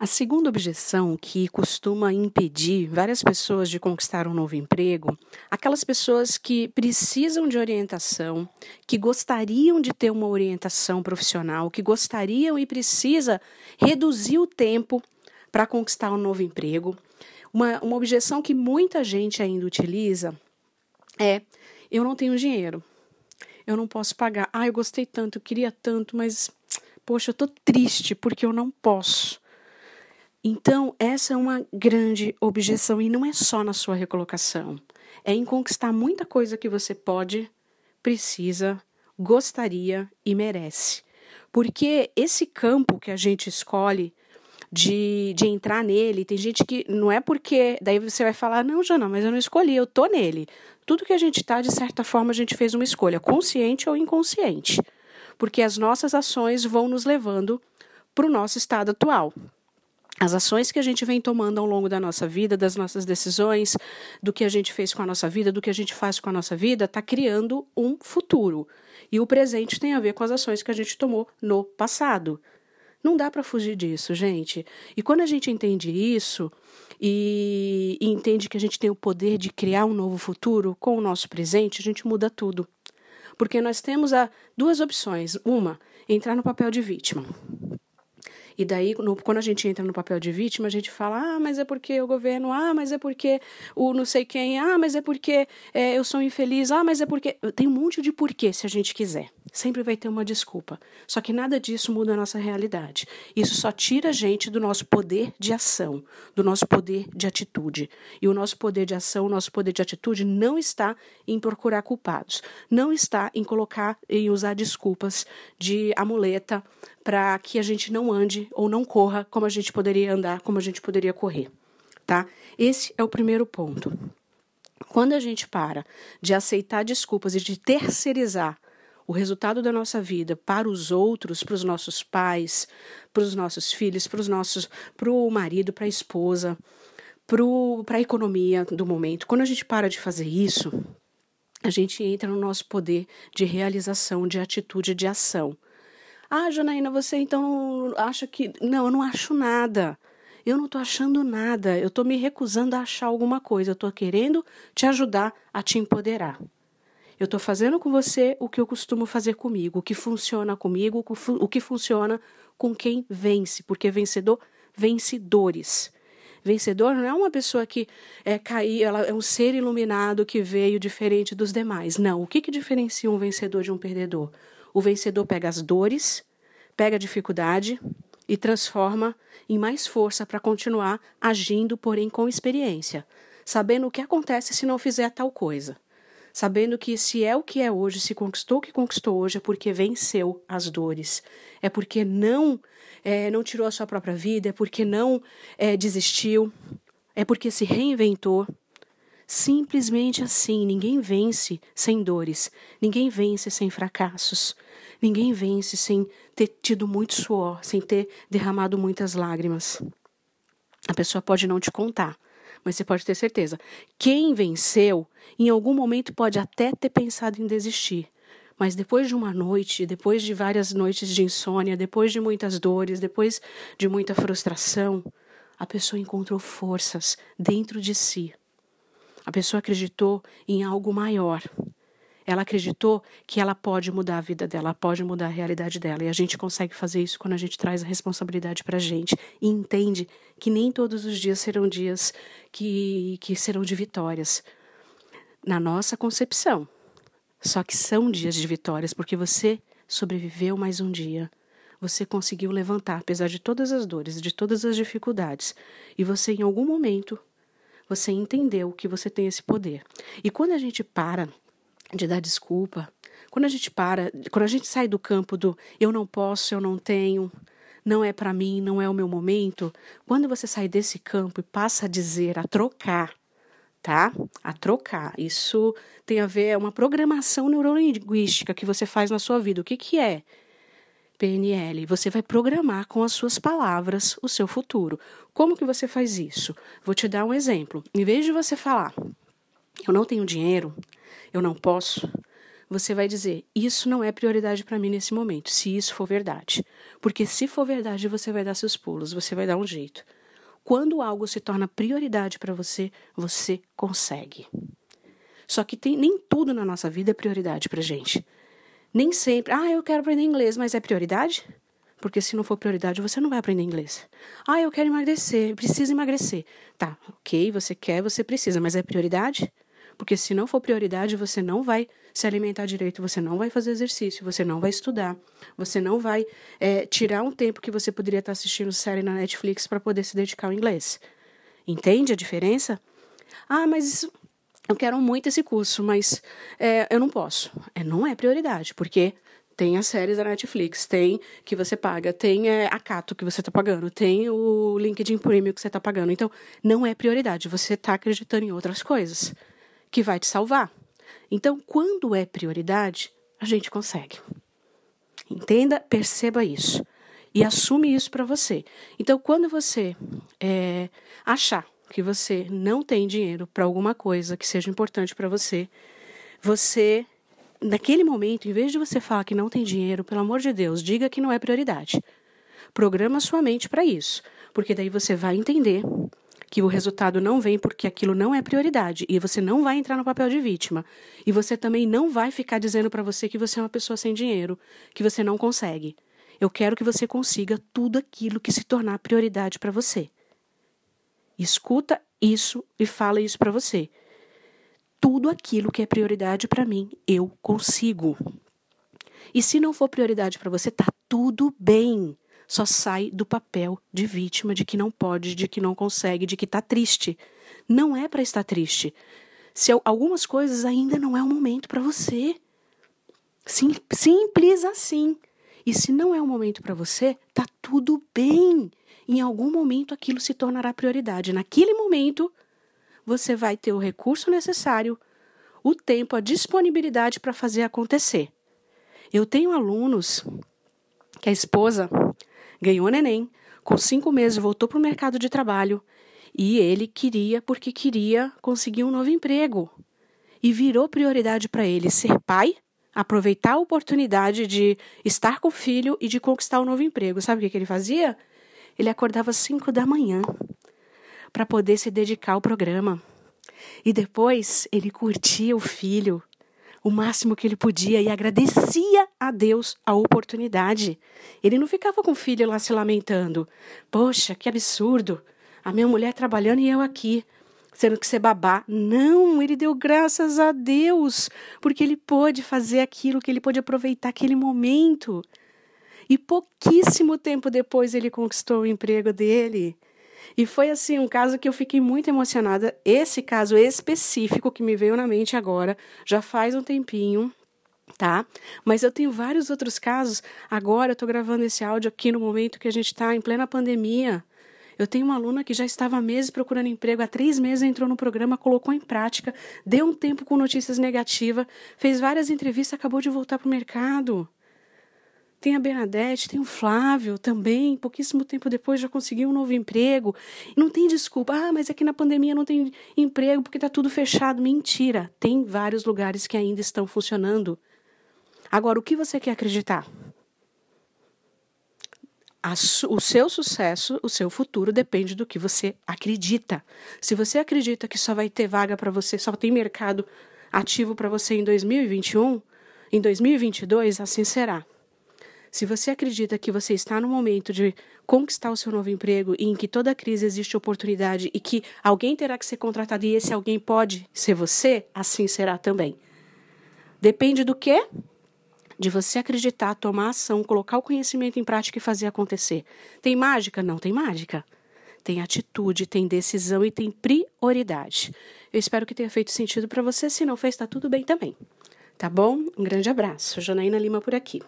A segunda objeção que costuma impedir várias pessoas de conquistar um novo emprego, aquelas pessoas que precisam de orientação, que gostariam de ter uma orientação profissional, que gostariam e precisa reduzir o tempo para conquistar um novo emprego. Uma, uma objeção que muita gente ainda utiliza é: eu não tenho dinheiro, eu não posso pagar. Ah, eu gostei tanto, eu queria tanto, mas poxa, eu tô triste porque eu não posso. Então, essa é uma grande objeção e não é só na sua recolocação. É em conquistar muita coisa que você pode, precisa, gostaria e merece. Porque esse campo que a gente escolhe de, de entrar nele, tem gente que não é porque. Daí você vai falar, não, Jana, mas eu não escolhi, eu tô nele. Tudo que a gente tá, de certa forma, a gente fez uma escolha, consciente ou inconsciente. Porque as nossas ações vão nos levando para o nosso estado atual as ações que a gente vem tomando ao longo da nossa vida, das nossas decisões, do que a gente fez com a nossa vida, do que a gente faz com a nossa vida, está criando um futuro. E o presente tem a ver com as ações que a gente tomou no passado. Não dá para fugir disso, gente. E quando a gente entende isso e, e entende que a gente tem o poder de criar um novo futuro com o nosso presente, a gente muda tudo. Porque nós temos a, duas opções. Uma, entrar no papel de vítima. E daí, no, quando a gente entra no papel de vítima, a gente fala: ah, mas é porque o governo, ah, mas é porque o não sei quem, ah, mas é porque é, eu sou infeliz, ah, mas é porque. Tem um monte de porquê se a gente quiser. Sempre vai ter uma desculpa. Só que nada disso muda a nossa realidade. Isso só tira a gente do nosso poder de ação, do nosso poder de atitude. E o nosso poder de ação, o nosso poder de atitude não está em procurar culpados, não está em colocar, em usar desculpas de amuleta para que a gente não ande ou não corra como a gente poderia andar, como a gente poderia correr, tá? Esse é o primeiro ponto. Quando a gente para de aceitar desculpas e de terceirizar o resultado da nossa vida para os outros, para os nossos pais, para os nossos filhos, para os nossos, para o marido, para a esposa, para a economia do momento. Quando a gente para de fazer isso, a gente entra no nosso poder de realização, de atitude, de ação. Ah, Janaína, você então acha que. Não, eu não acho nada. Eu não estou achando nada. Eu estou me recusando a achar alguma coisa. Eu estou querendo te ajudar a te empoderar. Eu estou fazendo com você o que eu costumo fazer comigo, o que funciona comigo, o que funciona com quem vence, porque vencedor, vencedores. Vencedor não é uma pessoa que é cair, ela é um ser iluminado que veio diferente dos demais. Não. O que, que diferencia um vencedor de um perdedor? O vencedor pega as dores, pega a dificuldade e transforma em mais força para continuar agindo, porém com experiência, sabendo o que acontece se não fizer tal coisa. Sabendo que se é o que é hoje, se conquistou o que conquistou hoje, é porque venceu as dores, é porque não é, não tirou a sua própria vida, é porque não é, desistiu, é porque se reinventou, Simplesmente assim, ninguém vence sem dores, ninguém vence sem fracassos, ninguém vence sem ter tido muito suor, sem ter derramado muitas lágrimas. A pessoa pode não te contar, mas você pode ter certeza. Quem venceu, em algum momento pode até ter pensado em desistir. Mas depois de uma noite, depois de várias noites de insônia, depois de muitas dores, depois de muita frustração, a pessoa encontrou forças dentro de si a pessoa acreditou em algo maior. Ela acreditou que ela pode mudar a vida dela, pode mudar a realidade dela. E a gente consegue fazer isso quando a gente traz a responsabilidade para a gente e entende que nem todos os dias serão dias que, que serão de vitórias. Na nossa concepção. Só que são dias de vitórias, porque você sobreviveu mais um dia. Você conseguiu levantar, apesar de todas as dores, de todas as dificuldades. E você, em algum momento, você entendeu que você tem esse poder. E quando a gente para de dar desculpa, quando a gente para, quando a gente sai do campo do eu não posso, eu não tenho, não é para mim, não é o meu momento, quando você sai desse campo e passa a dizer, a trocar, tá? A trocar. Isso tem a ver, é uma programação neurolinguística que você faz na sua vida. O que que é? PNL. Você vai programar com as suas palavras o seu futuro. Como que você faz isso? Vou te dar um exemplo. Em vez de você falar, eu não tenho dinheiro, eu não posso, você vai dizer: Isso não é prioridade para mim nesse momento, se isso for verdade. Porque se for verdade, você vai dar seus pulos, você vai dar um jeito. Quando algo se torna prioridade para você, você consegue. Só que tem, nem tudo na nossa vida é prioridade para gente. Nem sempre, ah, eu quero aprender inglês, mas é prioridade? Porque se não for prioridade, você não vai aprender inglês. Ah, eu quero emagrecer, preciso emagrecer. Tá, ok, você quer, você precisa, mas é prioridade? Porque se não for prioridade, você não vai se alimentar direito, você não vai fazer exercício, você não vai estudar, você não vai é, tirar um tempo que você poderia estar assistindo série na Netflix para poder se dedicar ao inglês. Entende a diferença? Ah, mas eu quero muito esse curso, mas é, eu não posso. É, não é prioridade, porque tem as séries da Netflix, tem que você paga, tem é, a Cato que você está pagando, tem o LinkedIn Premium que você está pagando. Então, não é prioridade. Você está acreditando em outras coisas que vai te salvar. Então, quando é prioridade, a gente consegue. Entenda, perceba isso e assume isso para você. Então, quando você é, achar que você não tem dinheiro para alguma coisa que seja importante para você, você, naquele momento, em vez de você falar que não tem dinheiro, pelo amor de Deus, diga que não é prioridade. Programa sua mente para isso, porque daí você vai entender que o resultado não vem porque aquilo não é prioridade e você não vai entrar no papel de vítima. E você também não vai ficar dizendo para você que você é uma pessoa sem dinheiro, que você não consegue. Eu quero que você consiga tudo aquilo que se tornar prioridade para você. Escuta isso e fala isso para você. Tudo aquilo que é prioridade para mim, eu consigo. E se não for prioridade para você, tá tudo bem só sai do papel de vítima, de que não pode, de que não consegue, de que está triste. Não é para estar triste. Se algumas coisas ainda não é o momento para você. Sim, simples assim. E se não é o momento para você, tá tudo bem. Em algum momento aquilo se tornará prioridade. Naquele momento, você vai ter o recurso necessário, o tempo, a disponibilidade para fazer acontecer. Eu tenho alunos que a esposa ganhou neném, com cinco meses voltou para o mercado de trabalho e ele queria, porque queria conseguir um novo emprego. E virou prioridade para ele ser pai, aproveitar a oportunidade de estar com o filho e de conquistar um novo emprego. Sabe o que, que ele fazia? Ele acordava às cinco da manhã para poder se dedicar ao programa. E depois ele curtia o filho, o máximo que ele podia e agradecia a Deus a oportunidade. Ele não ficava com o filho lá se lamentando. Poxa, que absurdo! A minha mulher trabalhando e eu aqui, sendo que ser babá. Não, ele deu graças a Deus, porque ele pôde fazer aquilo, que ele pôde aproveitar aquele momento. E pouquíssimo tempo depois ele conquistou o emprego dele. E foi assim um caso que eu fiquei muito emocionada. Esse caso específico que me veio na mente agora, já faz um tempinho, tá? Mas eu tenho vários outros casos. Agora eu estou gravando esse áudio aqui no momento que a gente está em plena pandemia. Eu tenho uma aluna que já estava há meses procurando emprego, há três meses entrou no programa, colocou em prática, deu um tempo com notícias negativas, fez várias entrevistas, acabou de voltar para o mercado. Tem a Bernadette, tem o Flávio também, pouquíssimo tempo depois já conseguiu um novo emprego. Não tem desculpa, ah, mas aqui na pandemia não tem emprego porque está tudo fechado. Mentira, tem vários lugares que ainda estão funcionando. Agora, o que você quer acreditar? o seu sucesso, o seu futuro depende do que você acredita. Se você acredita que só vai ter vaga para você, só tem mercado ativo para você em 2021, em 2022, assim será. Se você acredita que você está no momento de conquistar o seu novo emprego e em que toda crise existe oportunidade e que alguém terá que ser contratado e esse alguém pode ser você, assim será também. Depende do quê? De você acreditar, tomar ação, colocar o conhecimento em prática e fazer acontecer. Tem mágica? Não tem mágica. Tem atitude, tem decisão e tem prioridade. Eu espero que tenha feito sentido para você. Se não fez, está tudo bem também. Tá bom? Um grande abraço. Janaína Lima por aqui.